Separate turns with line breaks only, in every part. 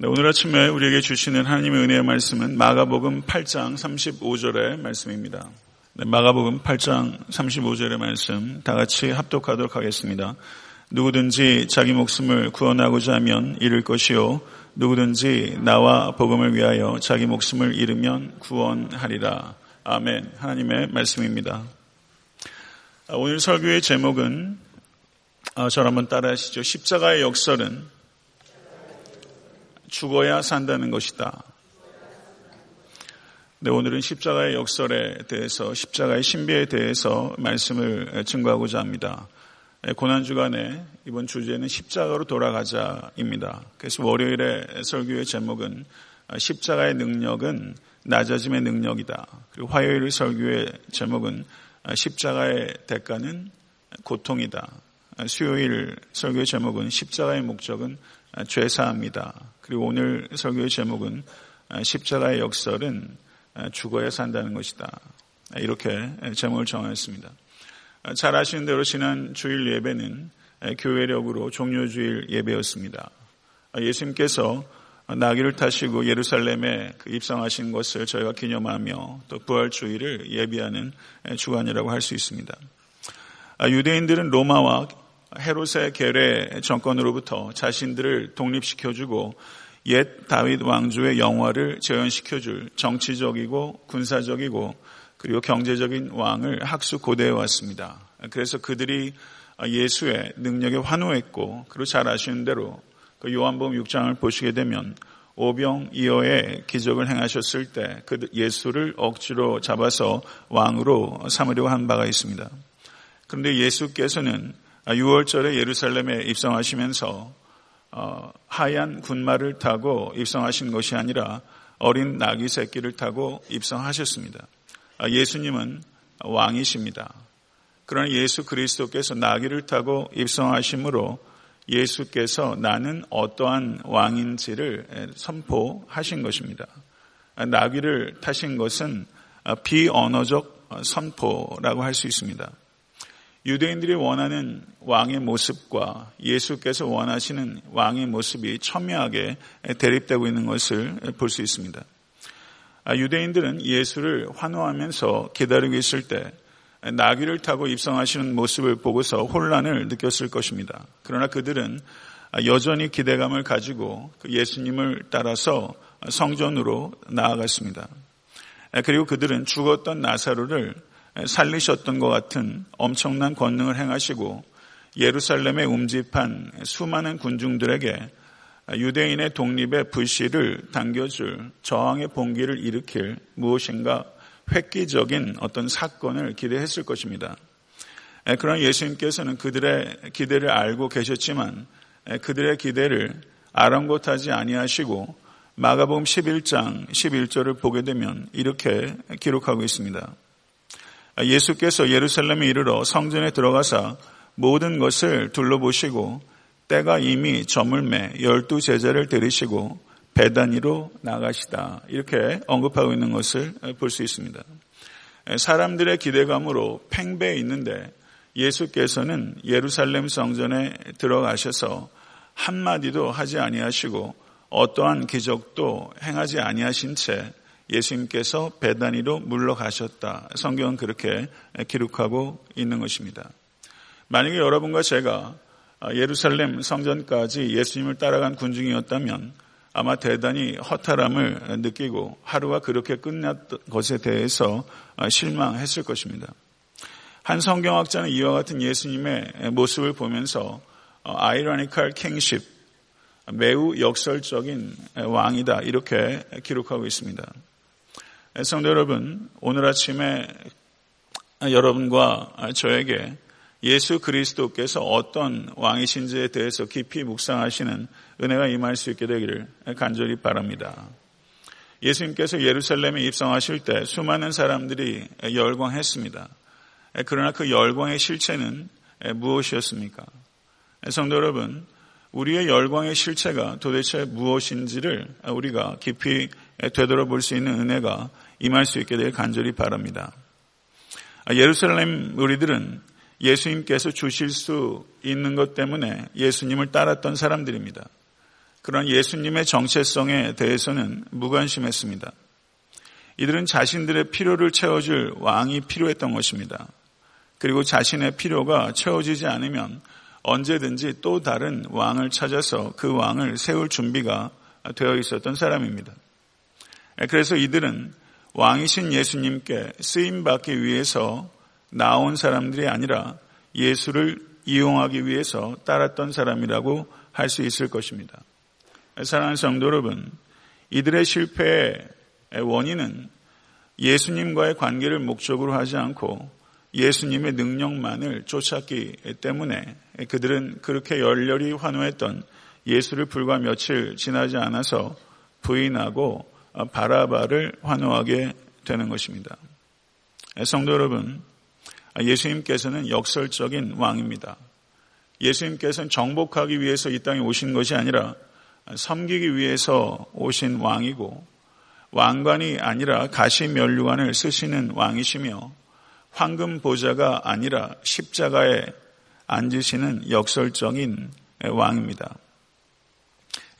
네, 오늘 아침에 우리에게 주시는 하나님의 은혜의 말씀은 마가복음 8장 35절의 말씀입니다. 네, 마가복음 8장 35절의 말씀 다 같이 합독하도록 하겠습니다. 누구든지 자기 목숨을 구원하고자 하면 잃을 것이요 누구든지 나와 복음을 위하여 자기 목숨을 잃으면 구원하리라. 아멘. 하나님의 말씀입니다. 아, 오늘 설교의 제목은 아, 저를 한번 따라하시죠. 십자가의 역설은 죽어야 산다는 것이다. 네, 오늘은 십자가의 역설에 대해서, 십자가의 신비에 대해서 말씀을 증거하고자 합니다. 네, 고난주간에 이번 주제는 십자가로 돌아가자입니다. 그래서 월요일에 설교의 제목은 십자가의 능력은 낮아짐의 능력이다. 그리고 화요일 설교의 제목은 십자가의 대가는 고통이다. 수요일 설교의 제목은 십자가의 목적은 죄사합니다. 그리고 오늘 설교의 제목은 십자가의 역설은 죽어야 산다는 것이다. 이렇게 제목을 정하였습니다. 잘 아시는 대로 지난 주일 예배는 교회력으로 종료주일 예배였습니다. 예수님께서 나귀를 타시고 예루살렘에 그 입성하신 것을 저희가 기념하며 또 부활주의를 예비하는 주간이라고 할 수 있습니다. 유대인들은 로마와 헤롯의 계례 정권으로부터 자신들을 독립시켜주고 옛 다윗 왕조의 영화를 재현시켜줄 정치적이고 군사적이고 그리고 경제적인 왕을 학수 고대해 왔습니다. 그래서 그들이 예수의 능력에 환호했고 그리고 잘 아시는 대로 그 요한복음 6장을 보시게 되면 오병이어의 기적을 행하셨을 때 그 예수를 억지로 잡아서 왕으로 삼으려고 한 바가 있습니다. 그런데 예수께서는 6월절에 예루살렘에 입성하시면서 어, 하얀 군마를 타고 입성하신 것이 아니라 어린 나귀 새끼를 타고 입성하셨습니다. 아, 예수님은 왕이십니다. 그러나 예수 그리스도께서 나귀를 타고 입성하심으로 예수께서 나는 어떠한 왕인지를 선포하신 것입니다. 아, 나귀를 타신 것은 비언어적 선포라고 할 수 있습니다. 유대인들이 원하는 왕의 모습과 예수께서 원하시는 왕의 모습이 첨예하게 대립되고 있는 것을 볼 수 있습니다. 아, 유대인들은 예수를 환호하면서 기다리고 있을 때 나귀를 타고 입성하시는 모습을 보고서 혼란을 느꼈을 것입니다. 그러나 그들은 여전히 기대감을 가지고 그 예수님을 따라서 성전으로 나아갔습니다. 그리고 그들은 죽었던 나사로를 살리셨던 것 같은 엄청난 권능을 행하시고 예루살렘에 움집한 수많은 군중들에게 유대인의 독립의 불씨를 당겨줄 저항의 봉기를 일으킬 무엇인가 획기적인 어떤 사건을 기대했을 것입니다. 그러나 예수님께서는 그들의 기대를 알고 계셨지만 그들의 기대를 아랑곳하지 아니하시고 마가복음 11장 11절을 보게 되면 이렇게 기록하고 있습니다. 예수께서 예루살렘에 이르러 성전에 들어가사 모든 것을 둘러보시고 때가 이미 저물매 열두 제자를 데리시고 배단위로 나가시다. 이렇게 언급하고 있는 것을 볼 수 있습니다. 사람들의 기대감으로 팽배해 있는데 예수께서는 예루살렘 성전에 들어가셔서 한마디도 하지 아니하시고 어떠한 기적도 행하지 아니하신 채 예수님께서 배단위로 물러가셨다. 성경은 그렇게 기록하고 있는 것입니다. 만약에 여러분과 제가 예루살렘 성전까지 예수님을 따라간 군중이었다면 아마 대단히 허탈함을 느끼고 하루가 그렇게 끝났던 것에 대해서 실망했을 것입니다. 한 성경학자는 이와 같은 예수님의 모습을 보면서 아이러니컬 킹십, 매우 역설적인 왕이다 이렇게 기록하고 있습니다. 성도 여러분, 오늘 아침에 여러분과 저에게 예수 그리스도께서 어떤 왕이신지에 대해서 깊이 묵상하시는 은혜가 임할 수 있게 되기를 간절히 바랍니다. 예수님께서 예루살렘에 입성하실 때 수많은 사람들이 열광했습니다. 그러나 그 열광의 실체는 무엇이었습니까? 성도 여러분, 우리의 열광의 실체가 도대체 무엇인지를 우리가 깊이 되돌아볼 수 있는 은혜가 임할 수 있게 될 간절히 바랍니다. 예루살렘 우리들은 예수님께서 주실 수 있는 것 때문에 예수님을 따랐던 사람들입니다. 그런 예수님의 정체성에 대해서는 무관심했습니다. 이들은 자신들의 필요를 채워줄 왕이 필요했던 것입니다. 그리고 자신의 필요가 채워지지 않으면 언제든지 또 다른 왕을 찾아서 그 왕을 세울 준비가 되어 있었던 사람입니다. 그래서 이들은 왕이신 예수님께 쓰임받기 위해서 나온 사람들이 아니라 예수를 이용하기 위해서 따랐던 사람이라고 할 수 있을 것입니다. 사랑하는 성도 여러분, 이들의 실패의 원인은 예수님과의 관계를 목적으로 하지 않고 예수님의 능력만을 쫓았기 때문에 그들은 그렇게 열렬히 환호했던 예수를 불과 며칠 지나지 않아서 부인하고 바라바를 환호하게 되는 것입니다. 성도 여러분, 예수님께서는 역설적인 왕입니다. 예수님께서는 정복하기 위해서 이 땅에 오신 것이 아니라 섬기기 위해서 오신 왕이고 왕관이 아니라 가시면류관을 쓰시는 왕이시며 황금 보좌가 아니라 십자가에 앉으시는 역설적인 왕입니다.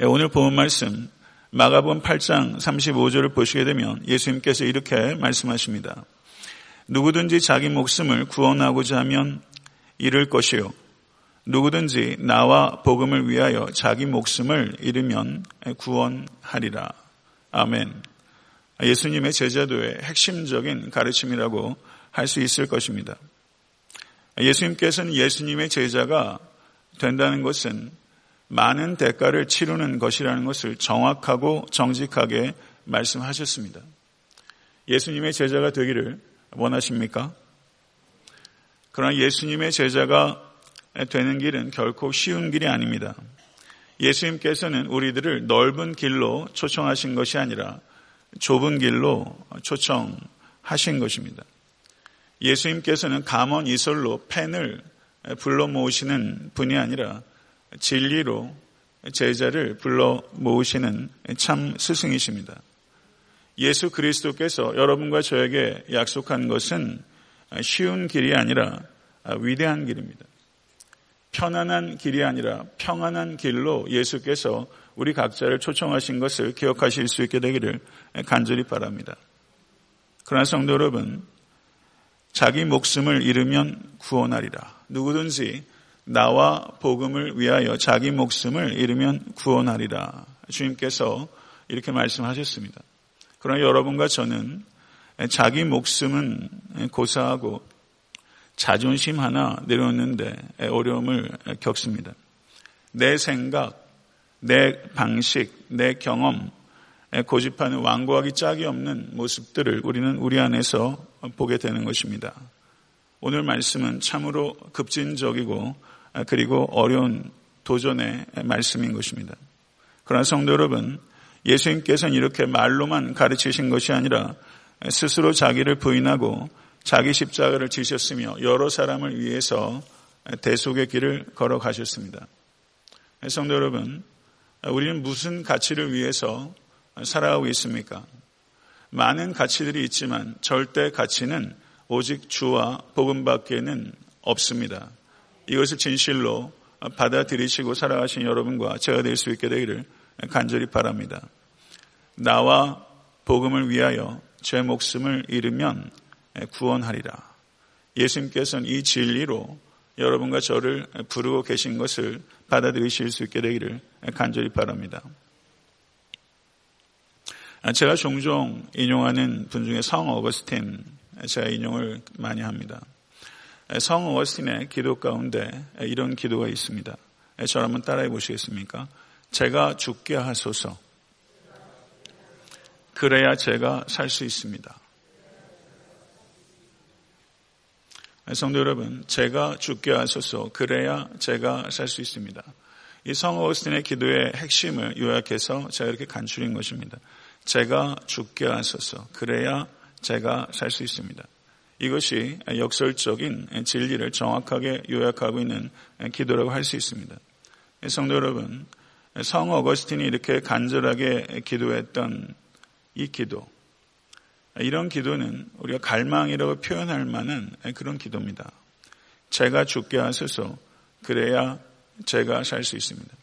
오늘 본 말씀 마가복음 8장 35절을 보시게 되면 예수님께서 이렇게 말씀하십니다. 누구든지 자기 목숨을 구원하고자 하면 잃을 것이요 누구든지 나와 복음을 위하여 자기 목숨을 잃으면 구원하리라. 아멘. 예수님의 제자도의 핵심적인 가르침이라고 할 수 있을 것입니다. 예수님께서는 예수님의 제자가 된다는 것은 많은 대가를 치르는 것이라는 것을 정확하고 정직하게 말씀하셨습니다. 예수님의 제자가 되기를 원하십니까? 그러나 예수님의 제자가 되는 길은 결코 쉬운 길이 아닙니다. 예수님께서는 우리들을 넓은 길로 초청하신 것이 아니라 좁은 길로 초청하신 것입니다. 예수님께서는 감원 이설로 펜을 불러 모으시는 분이 아니라 진리로 제자를 불러 모으시는 참 스승이십니다. 예수 그리스도께서 여러분과 저에게 약속한 것은 쉬운 길이 아니라 위대한 길입니다. 편안한 길이 아니라 평안한 길로 예수께서 우리 각자를 초청하신 것을 기억하실 수 있게 되기를 간절히 바랍니다. 그러나 성도 여러분, 자기 목숨을 잃으면 구원하리라. 누구든지 나와 복음을 위하여 자기 목숨을 잃으면 구원하리라. 주님께서 이렇게 말씀하셨습니다. 그러나 여러분과 저는 자기 목숨은 고사하고 자존심 하나 내려놓는데 어려움을 겪습니다. 내 생각, 내 방식, 내 경험, 고집하는 완고하기 짝이 없는 모습들을 우리는 우리 안에서 보게 되는 것입니다. 오늘 말씀은 참으로 급진적이고 그리고 어려운 도전의 말씀인 것입니다. 그러나 성도 여러분, 예수님께서는 이렇게 말로만 가르치신 것이 아니라 스스로 자기를 부인하고 자기 십자가를 지셨으며 여러 사람을 위해서 대속의 길을 걸어가셨습니다. 성도 여러분, 우리는 무슨 가치를 위해서 살아가고 있습니까? 많은 가치들이 있지만 절대 가치는 오직 주와 복음밖에는 없습니다. 이것을 진실로 받아들이시고 살아가신 여러분과 제가 될 수 있게 되기를 간절히 바랍니다. 나와 복음을 위하여 제 목숨을 잃으면 구원하리라. 예수님께서는 이 진리로 여러분과 저를 부르고 계신 것을 받아들이실 수 있게 되기를 간절히 바랍니다. 제가 종종 인용하는 분 중에 성 어거스틴 제가 인용을 많이 합니다. 성 어거스틴의 기도 가운데 이런 기도가 있습니다. 저를 한번 따라해 보시겠습니까? 제가 죽게 하소서. 그래야 제가 살 수 있습니다. 성도 여러분, 제가 죽게 하소서. 그래야 제가 살 수 있습니다. 이 성 어거스틴의 기도의 핵심을 요약해서 제가 이렇게 간추린 것입니다. 제가 죽게 하소서. 그래야 제가 살 수 있습니다. 이것이 역설적인 진리를 정확하게 요약하고 있는 기도라고 할 수 있습니다. 성도 여러분, 성 어거스틴이 이렇게 간절하게 기도했던 이 기도, 이런 기도는 우리가 갈망이라고 표현할 만한 그런 기도입니다. 제가 죽게 하소서 그래야 제가 살 수 있습니다.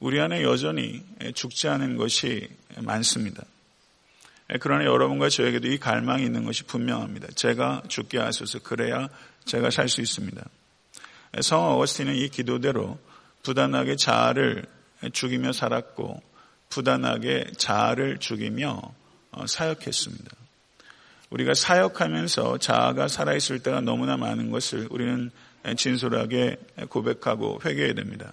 우리 안에 여전히 죽지 않은 것이 많습니다. 그러나 여러분과 저에게도 이 갈망이 있는 것이 분명합니다. 제가 죽게 하소서 그래야 제가 살 수 있습니다. 성 어거스틴은 이 기도대로 부단하게 자아를 죽이며 살았고 부단하게 자아를 죽이며 어, 사역했습니다. 우리가 사역하면서 자아가 살아있을 때가 너무나 많은 것을 우리는 진솔하게 고백하고 회개해야 됩니다.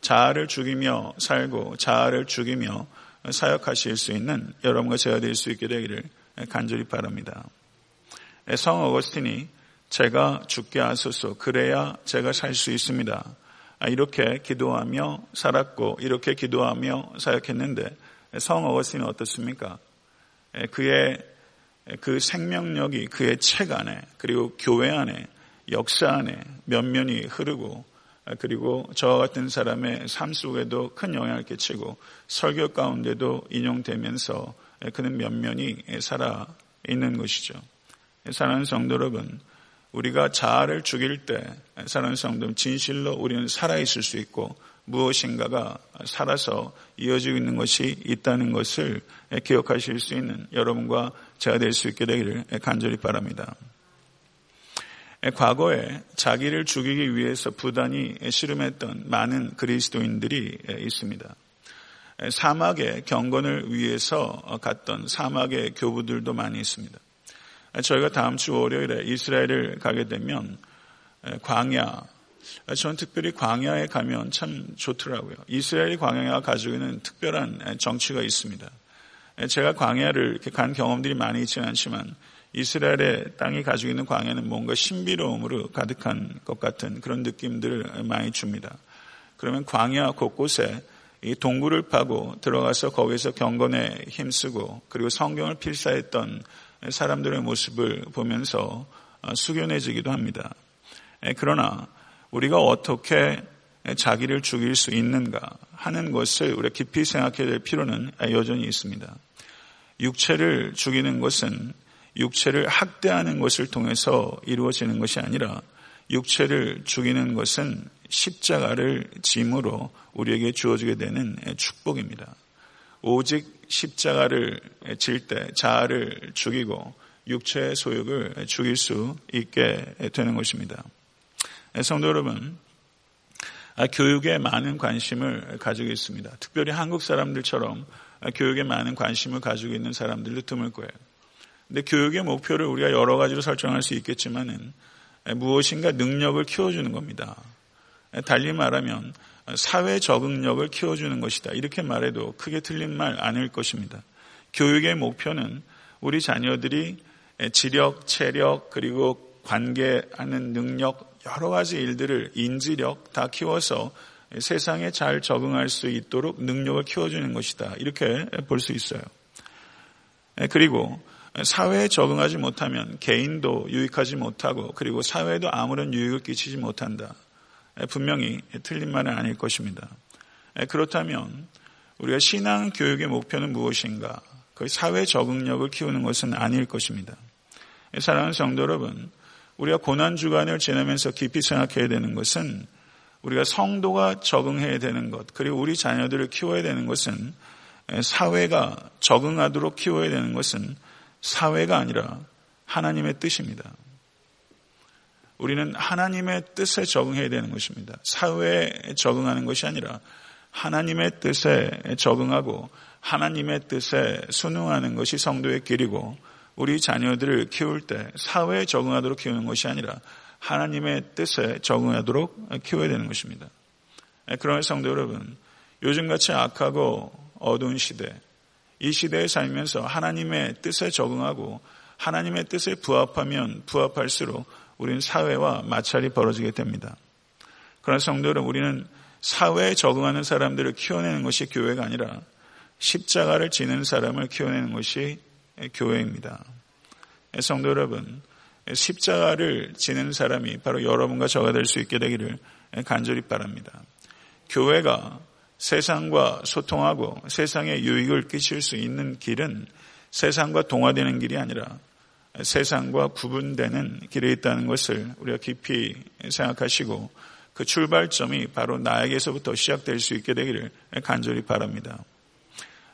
자아를 죽이며 살고 자아를 죽이며 사역하실 수 있는 여러분과 제가 될 수 있게 되기를 간절히 바랍니다. 성 어거스틴이 제가 죽게 하소서 그래야 제가 살 수 있습니다. 이렇게 기도하며 살았고 이렇게 기도하며 사역했는데 성 어거스틴은 어떻습니까? 그의 그 생명력이 그의 책 안에 그리고 교회 안에 역사 안에 면면이 흐르고 그리고 저와 같은 사람의 삶 속에도 큰 영향을 끼치고 설교 가운데도 인용되면서 그는 면면이 살아 있는 것이죠. 사랑하는 성도 여러분, 우리가 자아를 죽일 때 사랑하는 성도 진실로 우리는 살아있을 수 있고 무엇인가가 살아서 이어지고 있는 것이 있다는 것을 기억하실 수 있는 여러분과 제가 될 수 있게 되기를 간절히 바랍니다. 과거에 자기를 죽이기 위해서 부단히 씨름했던 많은 그리스도인들이 있습니다. 사막의 경건을 위해서 갔던 사막의 교부들도 많이 있습니다. 저희가 다음 주 월요일에 이스라엘을 가게 되면 광야, 저는 특별히 광야에 가면 참 좋더라고요. 이스라엘이 광야가 가지고 있는 특별한 정치가 있습니다. 제가 광야를 간 경험들이 많이 있지는 않지만 이스라엘의 땅이 가지고 있는 광야는 뭔가 신비로움으로 가득한 것 같은 그런 느낌들을 많이 줍니다. 그러면 광야 곳곳에 이 동굴을 파고 들어가서 거기서 경건에 힘쓰고 그리고 성경을 필사했던 사람들의 모습을 보면서 숙연해지기도 합니다. 그러나 우리가 어떻게 자기를 죽일 수 있는가 하는 것을 우리가 깊이 생각해야 될 필요는 여전히 있습니다. 육체를 죽이는 것은 육체를 학대하는 것을 통해서 이루어지는 것이 아니라 육체를 죽이는 것은 십자가를 짐으로 우리에게 주어지게 되는 축복입니다. 오직 십자가를 질 때 자아를 죽이고 육체의 소욕을 죽일 수 있게 되는 것입니다. 성도 여러분, 교육에 많은 관심을 가지고 있습니다. 특별히 한국 사람들처럼 교육에 많은 관심을 가지고 있는 사람들도 드물 거예요. 근데 교육의 목표를 우리가 여러 가지로 설정할 수 있겠지만은 무엇인가 능력을 키워주는 겁니다. 달리 말하면 사회 적응력을 키워주는 것이다. 이렇게 말해도 크게 틀린 말 아닐 것입니다. 교육의 목표는 우리 자녀들이 지력, 체력, 그리고 관계하는 능력, 여러 가지 일들을 인지력 다 키워서 세상에 잘 적응할 수 있도록 능력을 키워주는 것이다. 이렇게 볼 수 있어요. 그리고 사회에 적응하지 못하면 개인도 유익하지 못하고 그리고 사회에도 아무런 유익을 끼치지 못한다. 분명히 틀린 말은 아닐 것입니다. 그렇다면 우리가 신앙 교육의 목표는 무엇인가? 그 사회 적응력을 키우는 것은 아닐 것입니다. 사랑하는 성도 여러분, 우리가 고난 주간을 지나면서 깊이 생각해야 되는 것은 우리가 성도가 적응해야 되는 것, 그리고 우리 자녀들을 키워야 되는 것은 사회가 적응하도록 키워야 되는 것은 사회가 아니라 하나님의 뜻입니다. 우리는 하나님의 뜻에 적응해야 되는 것입니다. 사회에 적응하는 것이 아니라 하나님의 뜻에 적응하고 하나님의 뜻에 순응하는 것이 성도의 길이고 우리 자녀들을 키울 때 사회에 적응하도록 키우는 것이 아니라 하나님의 뜻에 적응하도록 키워야 되는 것입니다. 그러나 성도 여러분, 요즘같이 악하고 어두운 시대, 이 시대에 살면서 하나님의 뜻에 적응하고 하나님의 뜻에 부합하면 부합할수록 우리는 사회와 마찰이 벌어지게 됩니다. 그러나 성도들은 우리는 사회에 적응하는 사람들을 키워내는 것이 교회가 아니라 십자가를 지는 사람을 키워내는 것이 교회입니다. 성도 여러분, 십자가를 지는 사람이 바로 여러분과 저가 될 수 있게 되기를 간절히 바랍니다. 교회가 세상과 소통하고 세상에 유익을 끼칠 수 있는 길은 세상과 동화되는 길이 아니라 세상과 구분되는 길에 있다는 것을 우리가 깊이 생각하시고 그 출발점이 바로 나에게서부터 시작될 수 있게 되기를 간절히 바랍니다.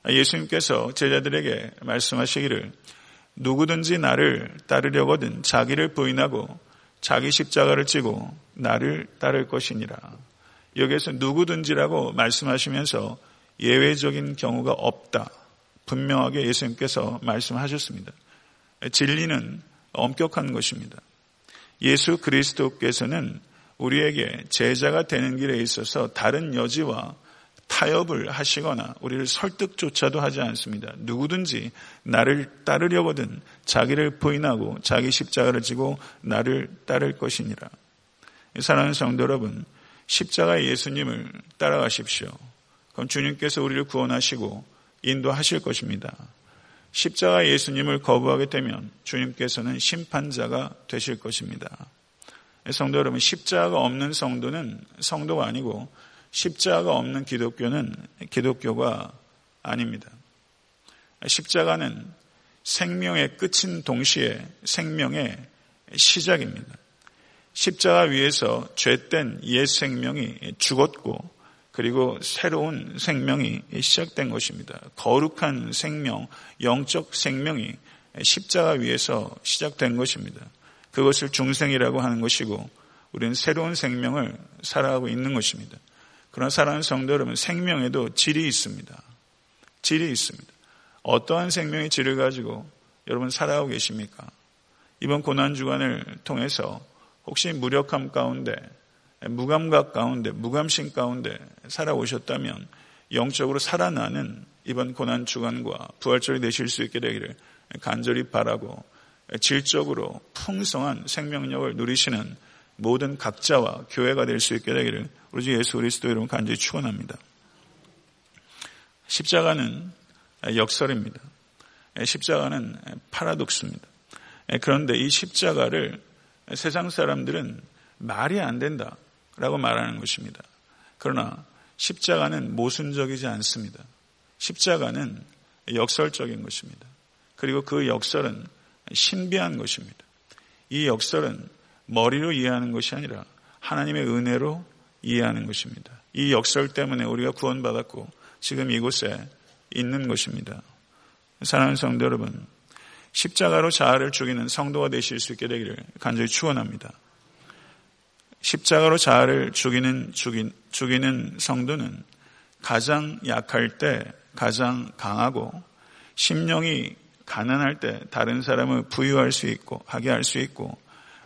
예수님께서 제자들에게 말씀하시기를 누구든지 나를 따르려거든 자기를 부인하고 자기 십자가를 지고 나를 따를 것이니라. 여기에서 누구든지라고 말씀하시면서 예외적인 경우가 없다. 분명하게 예수님께서 말씀하셨습니다. 진리는 엄격한 것입니다. 예수 그리스도께서는 우리에게 제자가 되는 길에 있어서 다른 여지와 타협을 하시거나 우리를 설득조차도 하지 않습니다. 누구든지 나를 따르려거든 자기를 부인하고 자기 십자가를 지고 나를 따를 것이니라. 사랑하는 성도 여러분, 십자가 예수님을 따라가십시오. 그럼 주님께서 우리를 구원하시고 인도하실 것입니다. 십자가 예수님을 거부하게 되면 주님께서는 심판자가 되실 것입니다. 성도 여러분, 십자가가 없는 성도는 성도가 아니고 십자가가 없는 기독교는 기독교가 아닙니다. 십자가는 생명의 끝인 동시에 생명의 시작입니다. 십자가 위에서 죄된 옛 생명이 죽었고 그리고 새로운 생명이 시작된 것입니다. 거룩한 생명, 영적 생명이 십자가 위에서 시작된 것입니다. 그것을 중생이라고 하는 것이고 우리는 새로운 생명을 살아가고 있는 것입니다. 그러나 사랑하는 성도 여러분, 생명에도 질이 있습니다. 질이 있습니다. 어떠한 생명의 질을 가지고 여러분 살아가고 계십니까? 이번 고난주간을 통해서 혹시 무력함 가운데, 무감각 가운데, 무감심 가운데 살아오셨다면 영적으로 살아나는 이번 고난 주간과 부활절이 되실 수 있게 되기를 간절히 바라고 질적으로 풍성한 생명력을 누리시는 모든 각자와 교회가 될 수 있게 되기를 우리 주 예수 그리스도 이름 간절히 축원합니다. 십자가는 역설입니다. 십자가는 파라독스입니다. 그런데 이 십자가를 세상 사람들은 말이 안 된다 라고 말하는 것입니다. 그러나 십자가는 모순적이지 않습니다. 십자가는 역설적인 것입니다. 그리고 그 역설은 신비한 것입니다. 이 역설은 머리로 이해하는 것이 아니라 하나님의 은혜로 이해하는 것입니다. 이 역설 때문에 우리가 구원받았고 지금 이곳에 있는 것입니다. 사랑하는 성도 여러분, 십자가로 자아를 죽이는 성도가 되실 수 있게 되기를 간절히 축원합니다. 십자가로 자아를 죽이는 죽인, 죽이는 성도는 가장 약할 때 가장 강하고 심령이 가난할 때 다른 사람을 부유할 수 있고 하게 할 수 있고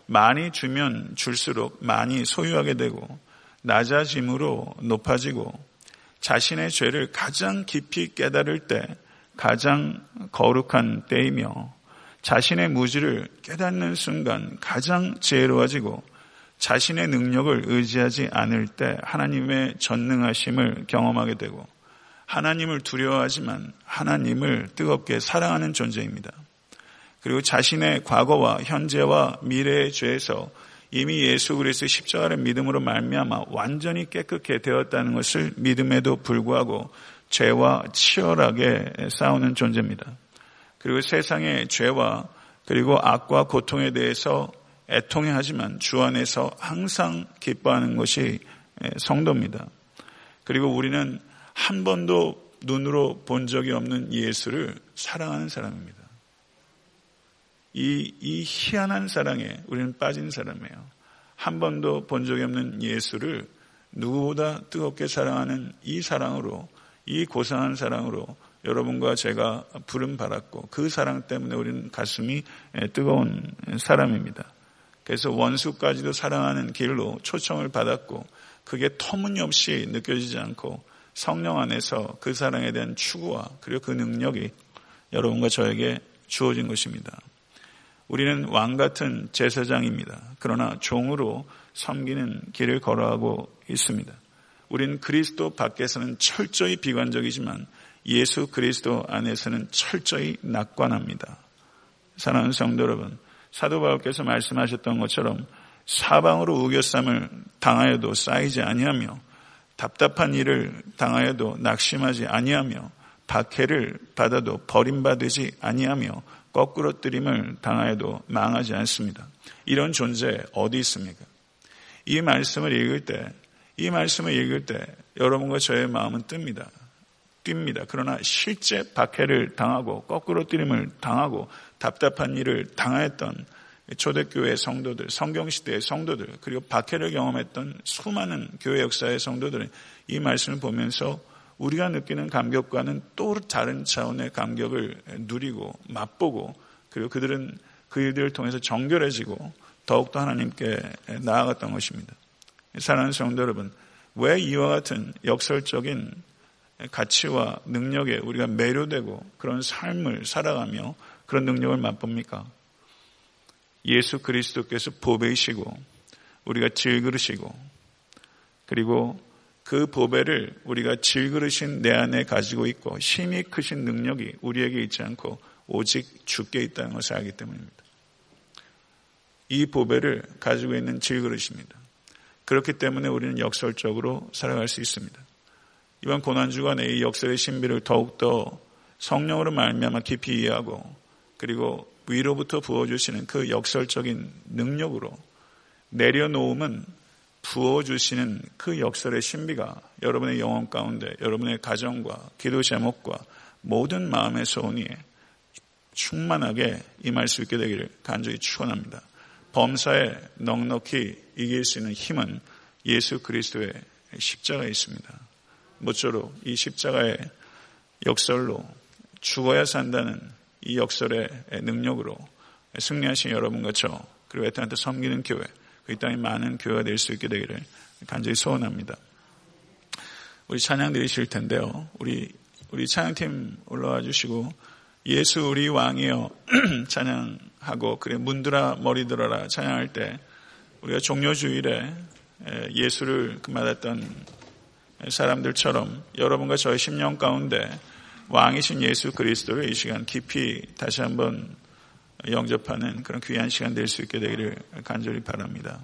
많이 주면 줄수록 많이 소유하게 되고 낮아짐으로 높아지고 자신의 죄를 가장 깊이 깨달을 때 가장 거룩한 때이며 자신의 무지를 깨닫는 순간 가장 지혜로워지고 자신의 능력을 의지하지 않을 때 하나님의 전능하심을 경험하게 되고 하나님을 두려워하지만 하나님을 뜨겁게 사랑하는 존재입니다. 그리고 자신의 과거와 현재와 미래의 죄에서 이미 예수 그리스도의 십자가를 믿음으로 말미암아 완전히 깨끗게 되었다는 것을 믿음에도 불구하고 죄와 치열하게 싸우는 존재입니다. 그리고 세상의 죄와 그리고 악과 고통에 대해서 애통해 하지만 주 안에서 항상 기뻐하는 것이 성도입니다. 그리고 우리는 한 번도 눈으로 본 적이 없는 예수를 사랑하는 사람입니다. 이, 이 희한한 사랑에 우리는 빠진 사람이에요. 한 번도 본 적이 없는 예수를 누구보다 뜨겁게 사랑하는 이 사랑으로, 이 고상한 사랑으로 여러분과 제가 부름 받았고 그 사랑 때문에 우리는 가슴이 뜨거운 사람입니다. 그래서 원수까지도 사랑하는 길로 초청을 받았고 그게 터무니없이 느껴지지 않고 성령 안에서 그 사랑에 대한 추구와 그리고 그 능력이 여러분과 저에게 주어진 것입니다. 우리는 왕 같은 제사장입니다. 그러나 종으로 섬기는 길을 걸어가고 있습니다. 우리는 그리스도 밖에서는 철저히 비관적이지만 예수 그리스도 안에서는 철저히 낙관합니다. 사랑하는 성도 여러분, 사도 바울께서 말씀하셨던 것처럼 사방으로 우겨쌈을 당하여도 쌓이지 아니하며 답답한 일을 당하여도 낙심하지 아니하며 박해를 받아도 버림받지 아니하며 거꾸로 뜨림을 당하여도 망하지 않습니다. 이런 존재 어디 있습니까? 이 말씀을 읽을 때, 이 말씀을 읽을 때 여러분과 저의 마음은 뜹니다. 뜁니다. 그러나 실제 박해를 당하고 거꾸로 뛰림을 당하고 답답한 일을 당하였던 초대교회 성도들, 성경시대의 성도들, 그리고 박해를 경험했던 수많은 교회 역사의 성도들은 이 말씀을 보면서 우리가 느끼는 감격과는 또 다른 차원의 감격을 누리고 맛보고 그리고 그들은 그 일들을 통해서 정결해지고 더욱더 하나님께 나아갔던 것입니다. 사랑하는 성도 여러분, 왜 이와 같은 역설적인 가치와 능력에 우리가 매료되고 그런 삶을 살아가며 그런 능력을 맛봅니까? 예수 그리스도께서 보배이시고 우리가 질그릇이고 그리고 그 보배를 우리가 질그릇인 내 안에 가지고 있고 힘이 크신 능력이 우리에게 있지 않고 오직 주께 있다는 것을 알기 때문입니다. 이 보배를 가지고 있는 질그릇입니다. 그렇기 때문에 우리는 역설적으로 살아갈 수 있습니다. 이번 고난주간에 이 역설의 신비를 더욱더 성령으로 말미암아 깊이 이해하고 그리고 위로부터 부어주시는 그 역설적인 능력으로 내려놓음은 부어주시는 그 역설의 신비가 여러분의 영혼 가운데 여러분의 가정과 기도 제목과 모든 마음의 소원이 충만하게 임할 수 있게 되기를 간절히 축원합니다. 범사에 넉넉히 이길 수 있는 힘은 예수 그리스도의 십자가에 있습니다. 모쪼록 이 십자가의 역설로 죽어야 산다는 이 역설의 능력으로 승리하신 여러분과 저 그리고 에탄한테 섬기는 교회 그 땅에 많은 교회가 될 수 있게 되기를 간절히 소원합니다. 우리 찬양 드리실 텐데요. 우리 우리 찬양팀 올라와 주시고 예수 우리 왕이여 찬양하고 그래 문드라 머리 들어라 찬양할 때 우리가 종료 주일에 예수를 맞았던 사람들처럼 여러분과 저의 심령 가운데 왕이신 예수 그리스도를 이 시간 깊이 다시 한번 영접하는 그런 귀한 시간 될 수 있게 되기를 간절히 바랍니다.